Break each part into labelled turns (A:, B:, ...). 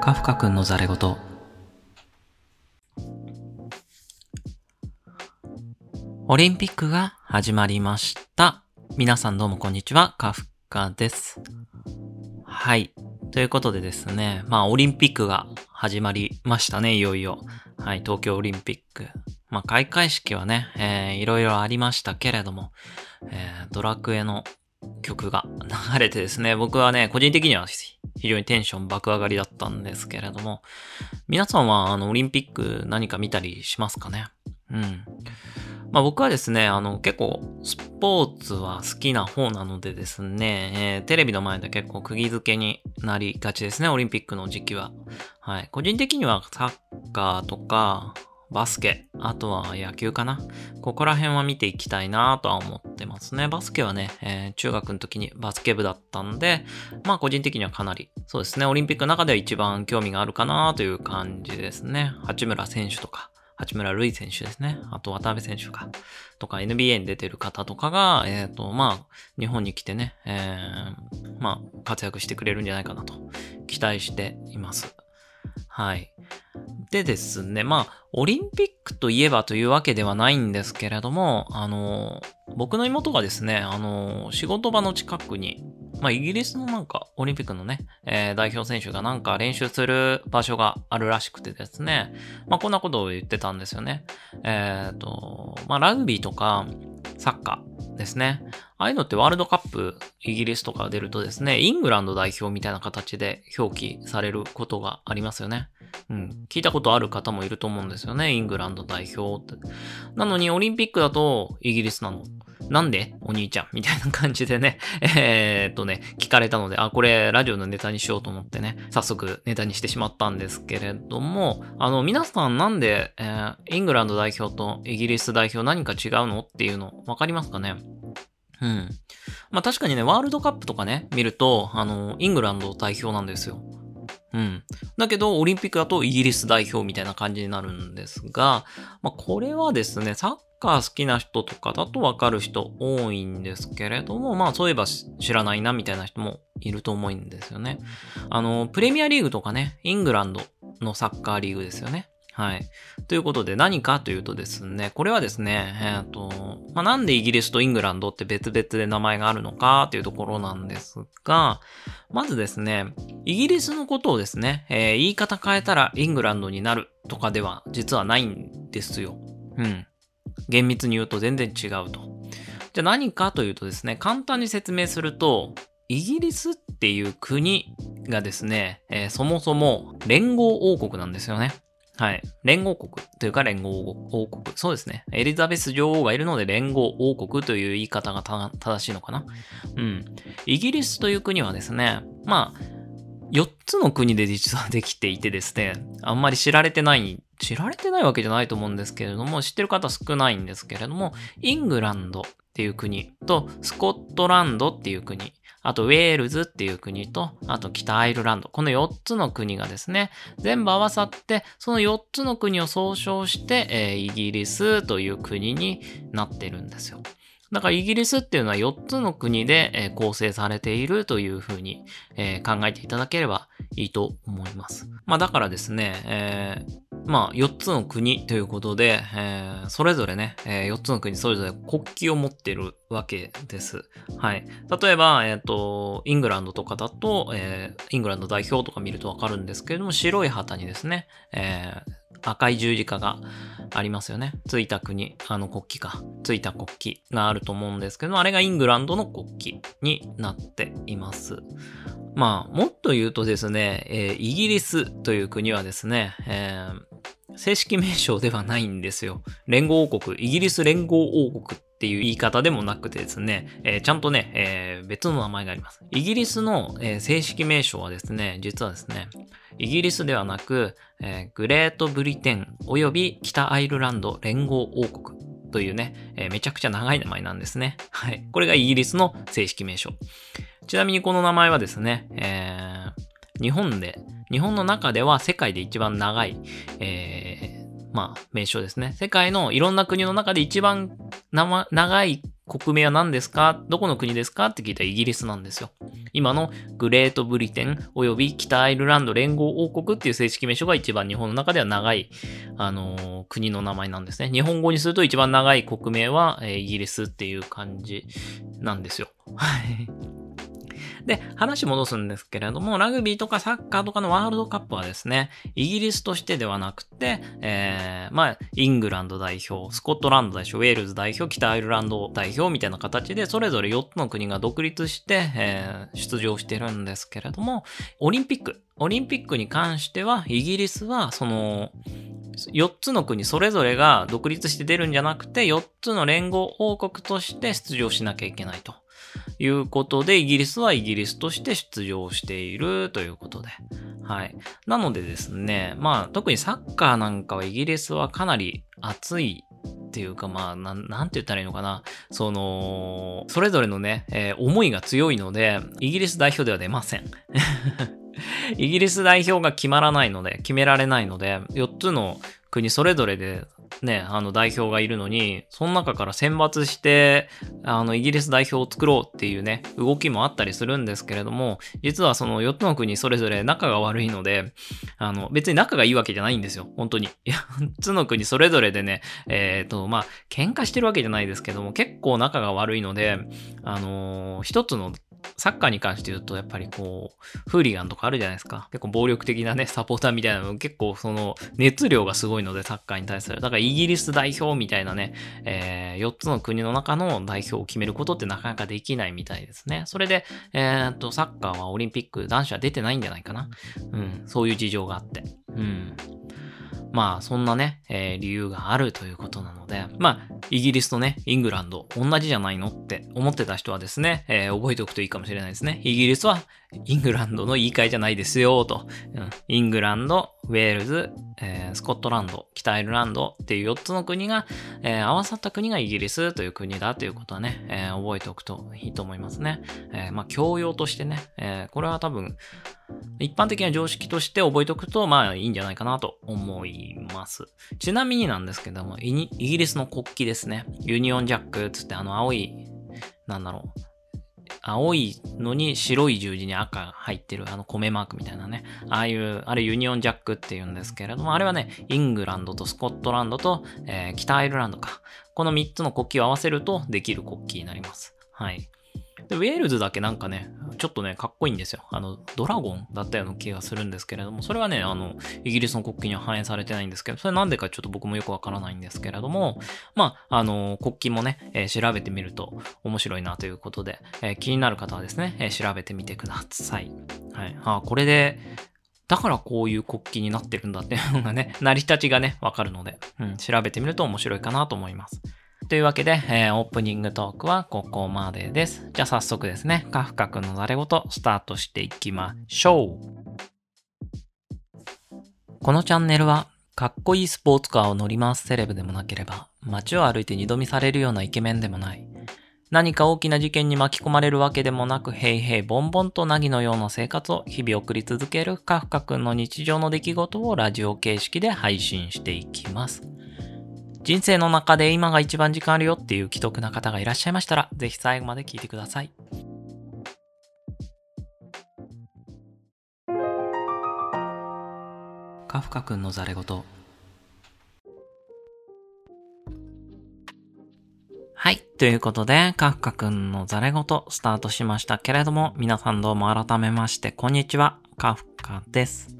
A: カフカ君のザレ言オリンピックが始まりました。皆さんどうもこんにちは、カフカです。はい。ということでですね、まあオリンピックが始まりましたね、いよいよ。はい、東京オリンピック。まあ開会式はね、えー、いろいろありましたけれども、えー、ドラクエの曲が流れてですね、僕はね、個人的には非常にテンション爆上がりだったんですけれども、皆さんはあのオリンピック何か見たりしますかね？うん。まあ僕はですね、あの結構スポーツは好きな方なのでですね、えー、テレビの前で結構釘付けになりがちですね、オリンピックの時期は。はい。個人的にはサッカーとか、バスケ、あとは野球かな。ここら辺は見ていきたいなとは思ってますね。バスケはね、えー、中学の時にバスケ部だったんで、まあ個人的にはかなり、そうですね、オリンピックの中では一番興味があるかなという感じですね。八村選手とか、八村塁選手ですね。あと渡辺選手か。とか NBA に出てる方とかが、えっ、ー、と、まあ、日本に来てね、えー、まあ、活躍してくれるんじゃないかなと期待しています。はい。でですね、まあ、オリンピックといえばというわけではないんですけれども、あの、僕の妹がですね、あの、仕事場の近くに、まあ、イギリスのなんか、オリンピックのね、えー、代表選手がなんか練習する場所があるらしくてですね、まあ、こんなことを言ってたんですよね。えっ、ー、と、まあ、ラグビーとか、サッカーですね。ああいうのってワールドカップ、イギリスとか出るとですね、イングランド代表みたいな形で表記されることがありますよね。うん。聞いたことある方もいると思うんですよね。イングランド代表って。なのにオリンピックだとイギリスなの。なんで？お兄ちゃんみたいな感じでね、えー、っとね、聞かれたので、あ、これラジオのネタにしようと思ってね、早速ネタにしてしまったんですけれども、あの、皆さんなんで、えー、イングランド代表とイギリス代表何か違うのっていうのわかりますかね？うん。まあ確かにね、ワールドカップとかね、見ると、あの、イングランド代表なんですよ。うん。だけど、オリンピックだとイギリス代表みたいな感じになるんですが、まあ、これはですね、サッカー好きな人とかだとわかる人多いんですけれども、まあ、そういえば知らないなみたいな人もいると思うんですよね。あの、プレミアリーグとかね、イングランドのサッカーリーグですよね。はい。ということで何かというとですね、これはですね、えっ、ー、と、まあ、なんでイギリスとイングランドって別々で名前があるのかというところなんですが、まずですね、イギリスのことをですね、えー、言い方変えたらイングランドになるとかでは実はないんですよ。うん。厳密に言うと全然違うと。じゃあ何かというとですね、簡単に説明すると、イギリスっていう国がですね、えー、そもそも連合王国なんですよね。はい。連合国というか連合王国。そうですね。エリザベス女王がいるので連合王国という言い方が正しいのかな。うん。イギリスという国はですね、まあ、4つの国で実はできていてですね、あんまり知られてない、知られてないわけじゃないと思うんですけれども、知ってる方少ないんですけれども、イングランドっていう国とスコットランドっていう国、あとウェールズっていう国と、あと北アイルランド。この4つの国がですね、全部合わさって、その4つの国を総称して、えー、イギリスという国になってるんですよ。だからイギリスっていうのは4つの国で、構成されているというふうに、考えていただければいいと思います。まあだからですね、えー、まあ4つの国ということで、えー、それぞれね、えー、4つの国それぞれ国旗を持ってるわけです。はい。例えば、えっ、ー、と、イングランドとかだと、えー、イングランド代表とか見るとわかるんですけれども、白い旗にですね、えー、赤い十字架がありますよね。ついた国、あの国旗か。ついた国旗があると思うんですけど、あれがイングランドの国旗になっています。まあ、もっと言うとですね、えー、イギリスという国はですね、えー、正式名称ではないんですよ。連合王国、イギリス連合王国っていう言い方でもなくてですね、えー、ちゃんとね、え、別の名前があります。イギリスの、え、正式名称はですね、実はですね、イギリスではなく、えー、グレートブリテン及び北アイルランド連合王国というね、えー、めちゃくちゃ長い名前なんですね。はい。これがイギリスの正式名称。ちなみにこの名前はですね、えー、日本で、日本の中では世界で一番長い、えー、まあ、名称ですね。世界のいろんな国の中で一番長い国名は何ですか？どこの国ですか？って聞いたらイギリスなんですよ。今のグレートブリテン及び北アイルランド連合王国っていう正式名称が一番日本の中では長い、あのー、国の名前なんですね。日本語にすると一番長い国名は、えー、イギリスっていう感じなんですよ。はい。で、話戻すんですけれども、ラグビーとかサッカーとかのワールドカップはですね、イギリスとしてではなくて、えー、まあ、イングランド代表、スコットランド代表、ウェールズ代表、北アイルランド代表みたいな形で、それぞれ4つの国が独立して、えー、出場してるんですけれども、オリンピック、オリンピックに関しては、イギリスは、その、4つの国それぞれが独立して出るんじゃなくて、4つの連合王国として出場しなきゃいけないと。いうことで、イギリスはイギリスとして出場しているということで。はい。なのでですね、まあ、特にサッカーなんかはイギリスはかなり熱いっていうか、まあ、なん、なんて言ったらいいのかな。その、それぞれのね、えー、思いが強いので、イギリス代表では出ません。イギリス代表が決まらないので、決められないので、4つの国それぞれでね、あの代表がいるのに、その中から選抜して、あの、イギリス代表を作ろうっていうね、動きもあったりするんですけれども、実はその4つの国それぞれ仲が悪いので、あの、別に仲がいいわけじゃないんですよ、本当に。4つの国それぞれでね、えっ、ー、と、まあ、喧嘩してるわけじゃないですけども、結構仲が悪いので、あのー、一つのサッカーに関して言うと、やっぱりこう、フーリガンとかあるじゃないですか。結構暴力的なね、サポーターみたいなの結構その熱量がすごいので、サッカーに対する。だからイギリス代表みたいなね、えー、4つの国の中の代表を決めることってなかなかできないみたいですね。それで、えー、っと、サッカーはオリンピック男子は出てないんじゃないかな。うん、そういう事情があって。うん。まあ、そんなね、えー、理由があるということなので、まあ、イギリスとね、イングランド、同じじゃないのって思ってた人はですね、えー、覚えておくといいかもしれないですね。イギリスはイングランドの言い換えじゃないですよ、と。うん、イングランド、ウェールズ、スコットランド、北アイルランドっていう4つの国が、合わさった国がイギリスという国だということはね、覚えておくといいと思いますね。えまあ、教養としてね、えこれは多分、一般的な常識として覚えておくと、まあいいんじゃないかなと思います。ちなみになんですけども、イギリスの国旗ですね。ユニオンジャックつってあの青い、なんだろう。青いのに白い十字に赤入ってるあの米マークみたいなね。ああいう、あれユニオンジャックって言うんですけれども、あれはね、イングランドとスコットランドと、えー、北アイルランドか。この3つの国旗を合わせるとできる国旗になります。はい。で、ウェールズだけなんかね、ちょっとね、かっこいいんですよ。あの、ドラゴンだったような気がするんですけれども、それはね、あの、イギリスの国旗には反映されてないんですけど、それなんでかちょっと僕もよくわからないんですけれども、まあ、あの、国旗もね、えー、調べてみると面白いなということで、えー、気になる方はですね、えー、調べてみてください。はい。あ、これで、だからこういう国旗になってるんだっていうのがね、成り立ちがね、わかるので、うん、調べてみると面白いかなと思います。というわけで、えー、オープニングトークはここまでです。じゃあ早速ですね、カフカ君のざれごとスタートしていきましょう。このチャンネルは、かっこいいスポーツカーを乗り回すセレブでもなければ、街を歩いて二度見されるようなイケメンでもない。何か大きな事件に巻き込まれるわけでもなく、へいへいボンボンとなぎのような生活を日々送り続けるカフカ君の日常の出来事をラジオ形式で配信していきます。人生の中で今が一番時間あるよっていう既得な方がいらっしゃいましたら、ぜひ最後まで聞いてください。カフカ君のザレ言はい。ということで、カフカ君のザレ言スタートしましたけれども、皆さんどうも改めまして、こんにちは。カフカです。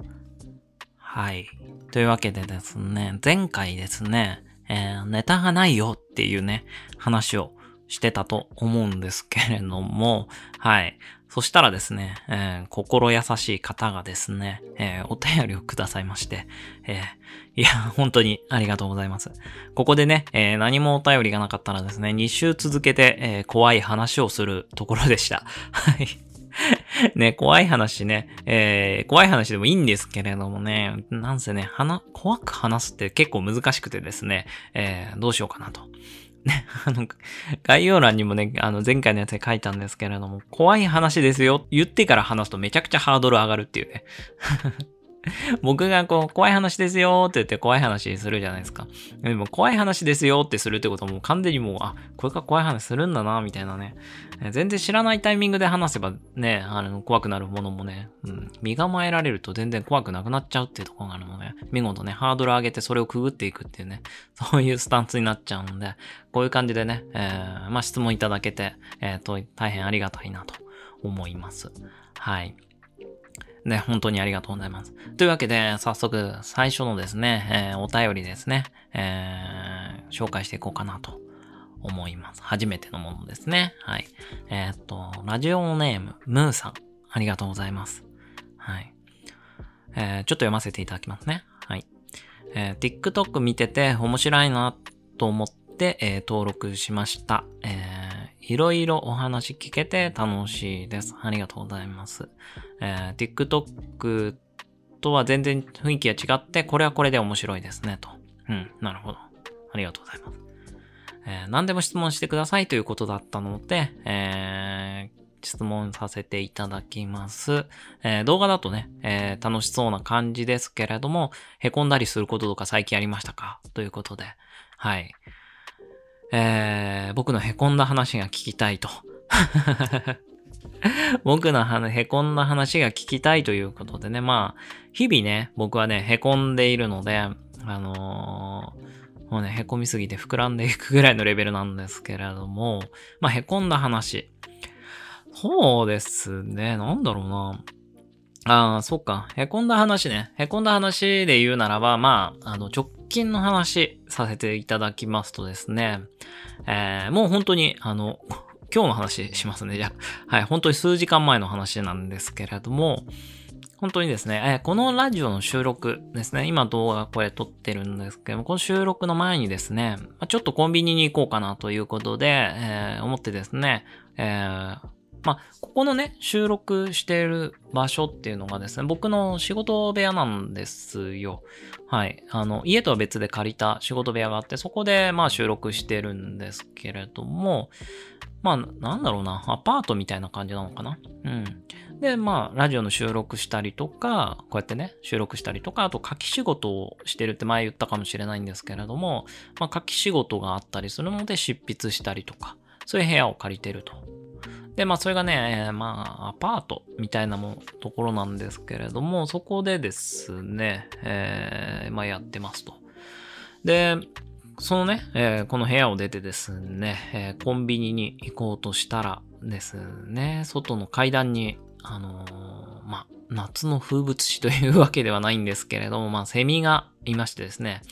A: はい。というわけでですね、前回ですね、えー、ネタがないよっていうね、話をしてたと思うんですけれども、はい。そしたらですね、えー、心優しい方がですね、えー、お便りをくださいまして、えー、いや、本当にありがとうございます。ここでね、え何もお便りがなかったらですね、2週続けて、え怖い話をするところでした。はい。ね、怖い話ね、えー、怖い話でもいいんですけれどもね、なんせね、話、怖く話すって結構難しくてですね、えー、どうしようかなと。ね、あの、概要欄にもね、あの、前回のやつで書いたんですけれども、怖い話ですよ、言ってから話すとめちゃくちゃハードル上がるっていうね。僕がこう、怖い話ですよって言って怖い話するじゃないですか。でも怖い話ですよってするってことはもう完全にもう、あ、これから怖い話するんだな、みたいなね。全然知らないタイミングで話せばね、あの、怖くなるものもね、うん、身構えられると全然怖くなくなっちゃうっていうところがあるので、見事ね、ハードル上げてそれをくぐっていくっていうね、そういうスタンスになっちゃうので、こういう感じでね、えー、まあ質問いただけて、えっ、ー、と、大変ありがたいなと思います。はい。ね、本当にありがとうございます。というわけで、早速、最初のですね、えー、お便りですね、えー、紹介していこうかなと思います。初めてのものですね。はい。えー、っと、ラジオネーム、ムーさん。ありがとうございます。はい。えー、ちょっと読ませていただきますね。はい。えー、TikTok 見てて面白いなと思って、えー、登録しました。えー、いろいろお話聞けて楽しいです。ありがとうございます。えー、TikTok とは全然雰囲気が違って、これはこれで面白いですね、と。うん、なるほど。ありがとうございます。えー、何でも質問してくださいということだったので、えー、質問させていただきます。えー、動画だとね、えー、楽しそうな感じですけれども、凹んだりすることとか最近ありましたか？ということで、はい。えー、僕の凹んだ話が聞きたいと。僕の凹んだ話が聞きたいということでね、まあ、日々ね、僕はね、凹んでいるので、あのーもうね、凹みすぎて膨らんでいくぐらいのレベルなんですけれども、まあ、凹んだ話。そうですね、なんだろうな。ああ、そっか。凹んだ話ね。凹んだ話で言うならば、まあ、あの、直近の話させていただきますとですね、えー、もう本当に、あの、今日の話しますね。じゃ、はい、本当に数時間前の話なんですけれども、本当にですね、えー、このラジオの収録ですね、今動画これ撮ってるんですけども、この収録の前にですね、ちょっとコンビニに行こうかなということで、えー、思ってですね、えー、まあ、ここのね、収録している場所っていうのがですね、僕の仕事部屋なんですよ。はい。あの、家とは別で借りた仕事部屋があって、そこでまあ収録してるんですけれども、まあ、なんだろうな、アパートみたいな感じなのかな？うん。で、まあ、ラジオの収録したりとか、こうやってね、収録したりとか、あと書き仕事をしてるって前言ったかもしれないんですけれども、まあ、書き仕事があったりするので執筆したりとか、そういう部屋を借りてると。で、まあ、それがね、えー、まあ、アパートみたいなもところなんですけれども、そこでですね、えー、まあ、やってますと。で、そのね、えー、この部屋を出てですね、え、コンビニに行こうとしたらですね、外の階段にあの、まあ、夏の風物詩というわけではないんですけれども、まあ、セミがいましてですね、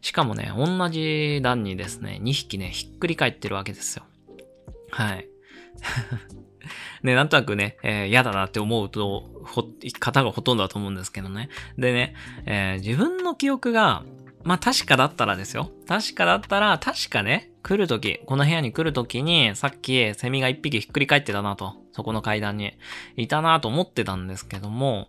A: しかもね、同じ段にですね、2匹ね、ひっくり返ってるわけですよ。はい。ね、なんとなくね、えー、嫌だなって思うと、ほ、方がほとんどだと思うんですけどね。でね、えー、自分の記憶が、まあ確かだったらですよ。確かだったら、確かね、来るとき、この部屋に来るときに、さっきセミが一匹ひっくり返ってたなと。そこの階段にいたなと思ってたんですけども、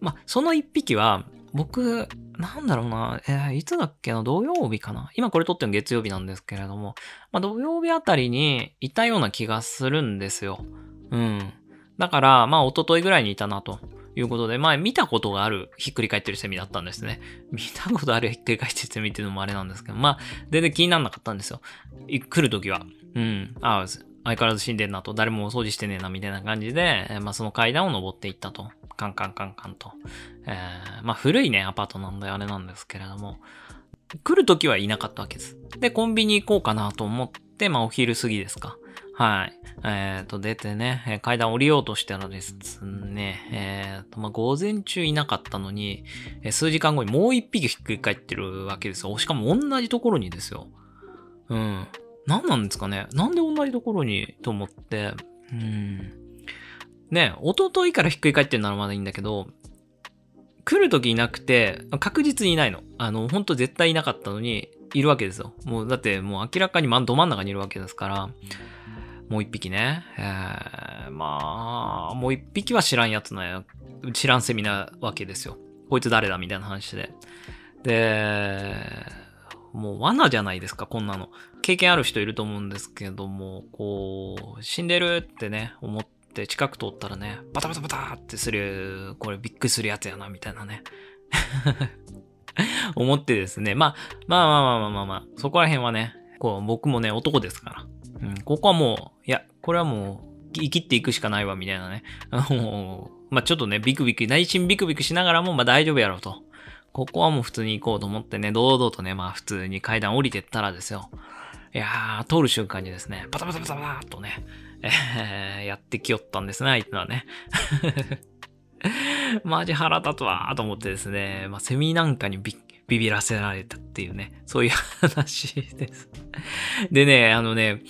A: まあ、その一匹は、僕、なんだろうな、えー、いつだっけな、土曜日かな？今これ撮ってるの月曜日なんですけれども、まあ、土曜日あたりにいたような気がするんですよ。うん。だから、まあ、一昨日ぐらいにいたなと。いうことで、前見たことがあるひっくり返ってるセミだったんですね。見たことあるひっくり返ってるセミっていうのもあれなんですけど、まあ、全然気にならなかったんですよ。来るときは。うん。あ、相変わらず死んでんなと、誰もお掃除してねえな、みたいな感じで、まあその階段を登っていったと。カンカンカンカンと。えー、まあ古いね、アパートなんであれなんですけれども、来るときはいなかったわけです。で、コンビニ行こうかなと思って、まあお昼過ぎですか。はい。えっ、ー、と、出てね、階段降りようとしたらですね、えっ、ー、と、まあ、午前中いなかったのに、数時間後にもう一匹ひっくり返ってるわけですよ。しかも同じところにですよ。うん。何なんですかね？なんで同じところにと思って、うん。ね、一昨日からひっくり返ってるならまだいいんだけど、来る時いなくて、確実にいないの。あの、ほんと絶対いなかったのに、いるわけですよ。もう、だってもう明らかにど真ん中にいるわけですから、もう一匹ね。えー、まあ、もう一匹は知らんやつなよ。知らんセミなわけですよ。こいつ誰だ？みたいな話で。で、もう罠じゃないですか、こんなの。経験ある人いると思うんですけども、こう、死んでるってね、思って近く通ったらね、バタバタバタってする、これびっくりするやつやな、みたいなね。思ってですね。まあ、まあまあまあまあまあまあ、そこら辺はね、こう、僕もね、男ですから。うん、ここはもう、いや、これはもう、生きていくしかないわ、みたいなね。もう、まあちょっとね、ビクビク、内心ビクビクしながらも、まあ大丈夫やろうと。ここはもう普通に行こうと思ってね、堂々とね、まあ普通に階段降りてったらですよ。いやー、通る瞬間にですね、パタパタパタパタっとね、えー、やってきよったんですね、相手はね。マジ腹立つわーと思ってですね、まあセミなんかにビビビらせられたっていうね、そういう話です。でね、あのね、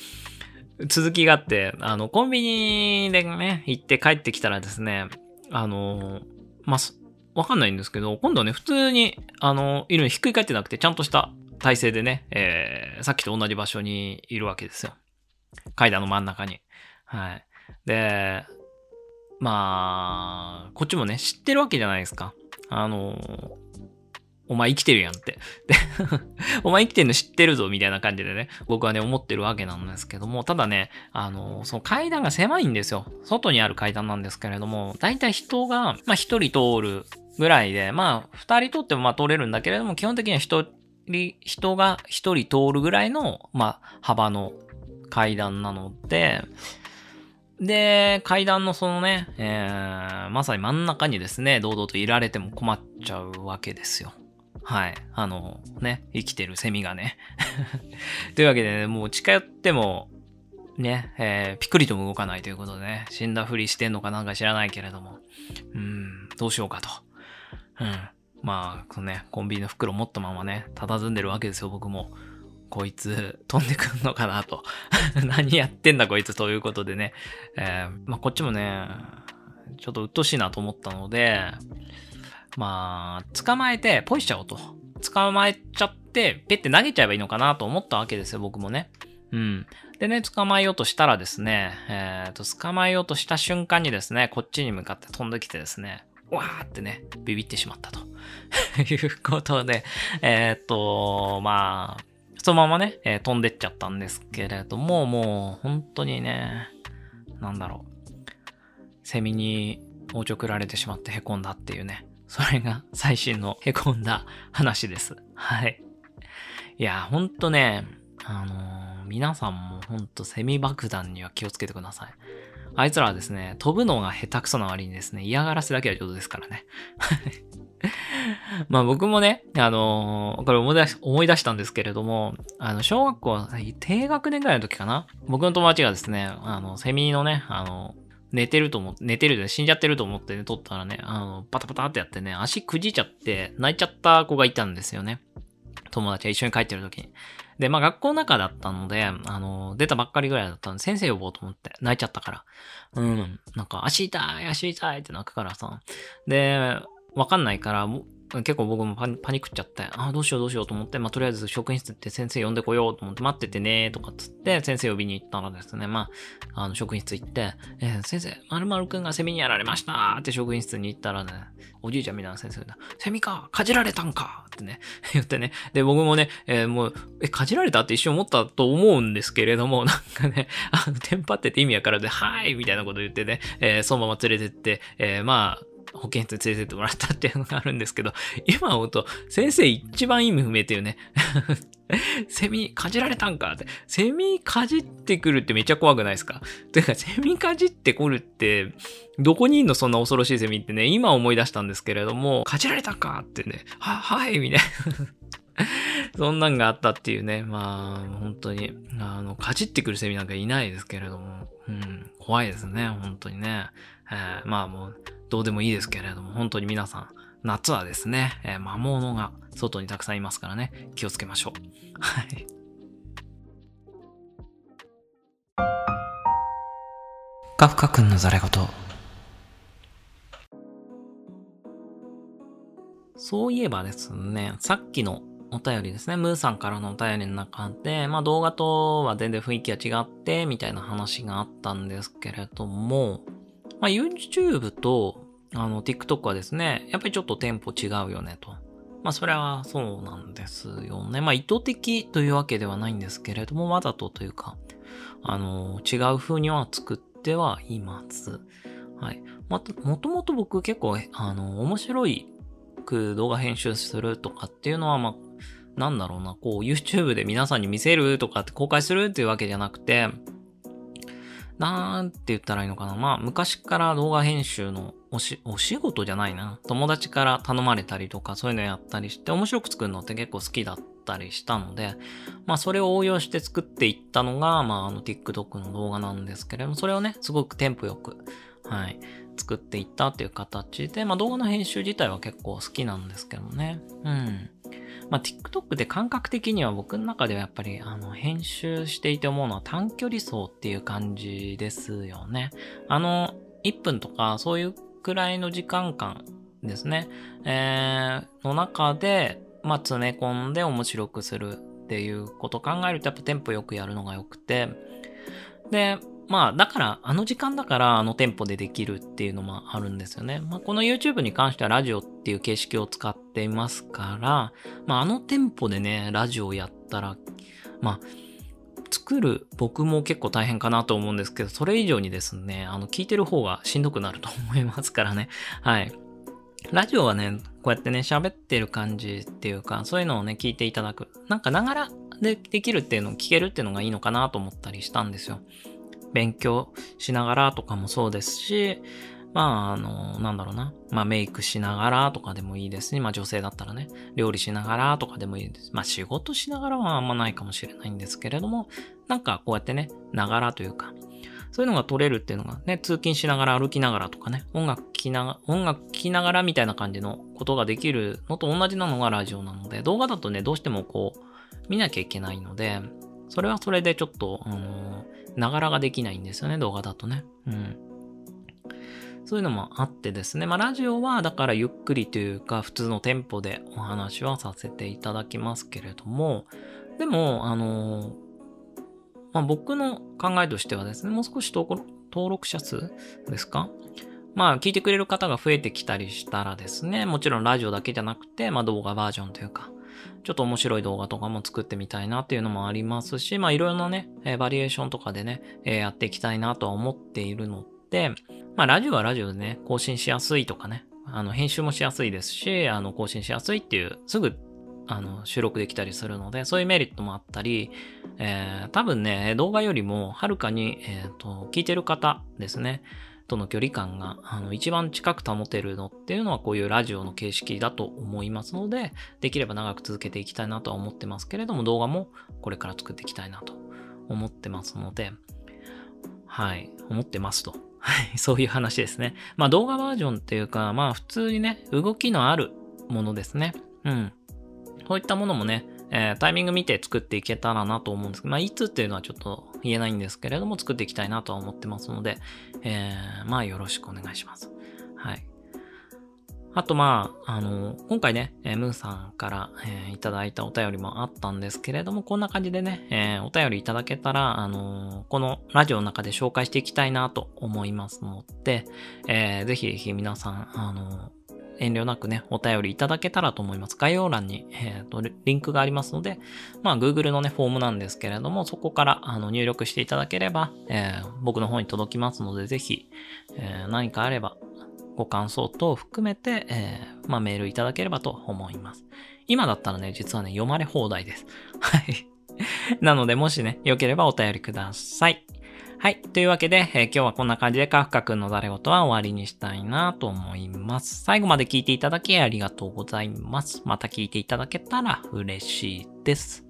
A: 続きがあって、あの、コンビニでね、行って帰ってきたらですね、あの、まあ、わかんないんですけど、今度はね、普通に、あの、いるのひっくり返ってなくて、ちゃんとした体勢でね、えー、さっきと同じ場所にいるわけですよ。階段の真ん中に。はい。で、まあ、こっちもね、知ってるわけじゃないですか。あの、お前生きてるやんって。で お前生きてるの知ってるぞ、みたいな感じでね、僕はね、思ってるわけなんですけども、ただね、あの、その階段が狭いんですよ。外にある階段なんですけれども、だいたい人が、まあ一人通るぐらいで、まあ、二人通ってもまあ通れるんだけれども、基本的には一人、人が一人通るぐらいの、まあ、幅の階段なので、で、階段のそのね、えー、まさに真ん中にですね、堂々といられても困っちゃうわけですよ。はい。あの、ね、生きてるセミがね。というわけでね、もう近寄っても、ね、えー、ピクリとも動かないということでね、死んだふりしてんのかなんか知らないけれども、うん、どうしようかと。うん。まあ、このね、コンビニの袋持ったままね、佇んでるわけですよ、僕も。こいつ、飛んでくんのかなと。何やってんだ、こいつ、ということでね。えー、まあ、こっちもね、ちょっと鬱陶しいなと思ったので、まあ、捕まえて、ポイしちゃおうと。捕まえちゃって、ペッて投げちゃえばいいのかなと思ったわけですよ、僕もね。うん。でね、捕まえようとしたらですね、えっ、ー、と、捕まえようとした瞬間にですね、こっちに向かって飛んできてですね、わーってね、ビビってしまったと。いうことで、えっ、と、まあ、そのままね、えー、飛んでっちゃったんですけれども、もう本当にね、なんだろう。セミにおちょくられてしまって凹んだっていうね。それが最新の凹んだ話です。はい。いや、ほんとね、あのー、皆さんもほんとセミ爆弾には気をつけてください。あいつらはですね、飛ぶのが下手くそな割にですね、嫌がらせだけは上手ですからね。まあ僕もね、あのー、これ思い出し、思い出したんですけれども、あの、小学校、低学年ぐらいの時かな？僕の友達がですね、あの、セミのね、あの、寝てると思って、寝てるで死んじゃってると思ってね、撮ったらね、あの、パタパタってやってね、足くじいちゃって泣いちゃった子がいたんですよね。友達が一緒に帰ってる時に。で、まあ学校の中だったので、あの、出たばっかりぐらいだったんで、先生呼ぼうと思って、泣いちゃったから。うん、なんか、足痛い、足痛いって泣くからさ。で、わかんないから、結構僕もパニックっちゃって、ああ、どうしようどうしようと思って、まあ、とりあえず職員室って先生呼んでこようと思って待っててねとかっつって、先生呼びに行ったらですね、まあ、あの、職員室行って、えー、先生、〇〇くんがセミにやられましたって職員室に行ったらね、おじいちゃんみたいな先生が、セミかかじられたんかってね、言ってね。で、僕もね、えー、もう、え、かじられたって一瞬思ったと思うんですけれども、なんかね、あの、テンパってて意味わからず、はいみたいなこと言ってね、えー、そのまま連れてって、えー、まあ、保健室に連れてってもらったっていうのがあるんですけど、今思うと、先生一番意味不明っていうね。セミかじられたんかって。セミかじってくるってめっちゃ怖くないですか？てか、セミかじってくるって、どこにいんのそんな恐ろしいセミってね、今思い出したんですけれども、かじられたかってね、は、はいみたいな。そんなんがあったっていうね、まあ、本当に、あの、かじってくるセミなんかいないですけれども、うん、怖いですね、本当にね。えー、まあもう、どうでもいいですけれども、本当に皆さん、夏はですね、えー、魔物が外にたくさんいますからね、気をつけましょう。はい。カフカ君の言。そういえばですね、さっきのお便りですね、ムーさんからのお便りの中で、まあ動画とは全然雰囲気が違って、みたいな話があったんですけれども、まあ、YouTube と、あの、TikTok はですね、やっぱりちょっとテンポ違うよねと。まあ、それはそうなんですよね。まあ、意図的というわけではないんですけれども、わざとというか、あの、違う風には作ってはいます。はい。また、もともと僕結構、あの、面白いく動画編集するとかっていうのは、まあ、なんだろうな、こう、YouTube で皆さんに見せるとかって公開するっていうわけじゃなくて、なんて言ったらいいのかな。まあ、昔から動画編集のおし、お仕事じゃないな。友達から頼まれたりとか、そういうのやったりして、面白く作るのって結構好きだったりしたので、まあ、それを応用して作っていったのが、まあ、あの、TikTok の動画なんですけれども、それをね、すごくテンポよく、はい、作っていったっていう形で、まあ、動画の編集自体は結構好きなんですけどね。うん。まあ、TikTok で感覚的には僕の中ではやっぱり、あの、編集していて思うのは短距離走っていう感じですよね。あの、1分とかそういうくらいの時間間ですね。えー、の中で、まあ、詰め込んで面白くするっていうことを考えるとやっぱテンポよくやるのが良くて、で、まあ、だから、あの時間だからあのテンポでできるっていうのもあるんですよね。まあ、この YouTube に関してはラジオっていう形式を使っていますから、まあ、あのテンポでね、ラジオをやったら、まあ、作る僕も結構大変かなと思うんですけど、それ以上にですね、あの、聞いてる方がしんどくなると思いますからね。はい。ラジオはね、こうやってね、喋ってる感じっていうか、そういうのをね、聞いていただく。なんかながらでできるっていうのを聞けるっていうのがいいのかなと思ったりしたんですよ。勉強しながらとかもそうですし、まあ、あの、なんだろうな。まあ、メイクしながらとかでもいいですし、まあ、女性だったらね、料理しながらとかでもいいです。まあ、仕事しながらはあんまないかもしれないんですけれども、なんかこうやってね、ながらというか、そういうのが取れるっていうのがね、通勤しながら歩きながらとかね、音楽聴きながら、音楽聴きながらみたいな感じのことができるのと同じなのがラジオなので、動画だとね、どうしてもこう、見なきゃいけないので、それはそれでちょっと、あのながらができないんですよね、動画だとね。うん。そういうのもあってですね。まあ、ラジオは、だからゆっくりというか、普通のテンポでお話はさせていただきますけれども、でも、あのまあ、僕の考えとしてはですね、もう少し登録者数ですか？まあ、聞いてくれる方が増えてきたりしたらですね、もちろんラジオだけじゃなくて、まあ、動画バージョンというか、ちょっと面白い動画とかも作ってみたいなっていうのもありますし、まあいろいろなね、えー、バリエーションとかでね、えー、やっていきたいなとは思っているので、まあラジオはラジオでね、更新しやすいとかね、あの編集もしやすいですし、あの更新しやすいっていう、すぐあの収録できたりするので、そういうメリットもあったり、えー、多分ね、動画よりもはるかに、えっ、ー、と、聞いてる方ですね、との距離感が、あの、一番近く保てるのっていうのはこういうラジオの形式だと思いますので、できれば長く続けていきたいなとは思ってますけれども、動画もこれから作っていきたいなと思ってますので、はい、思ってますと。はい、そういう話ですね。まあ動画バージョンっていうか、まあ普通にね、動きのあるものですね。うん。そういったものもね、えー、タイミング見て作っていけたらなと思うんですけど、まあ、いつっていうのはちょっと言えないんですけれども、作っていきたいなとは思ってますので、えー、まあ、よろしくお願いします。はい。あと、まあ、あの、今回ね、え、ムーさんから、えー、いただいたお便りもあったんですけれども、こんな感じでね、えー、お便りいただけたら、あのこのラジオの中で紹介していきたいなと思いますので、えー、ぜひぜひ皆さん、あの遠慮なくね、お便りいただけたらと思います。概要欄に、えーと、リンクがありますので、まあ、Google のね、フォームなんですけれども、そこからあの入力していただければ、えー、僕の方に届きますので、ぜひ、えー、何かあれば、ご感想等を含めて、えー、まあ、メールいただければと思います。今だったらね、実はね、読まれ放題です。はい。なので、もしね、良ければお便りください。はい。というわけで、えー、今日はこんな感じでカフカ君の誰事は終わりにしたいなと思います。最後まで聞いていただきありがとうございます。また聞いていただけたら嬉しいです。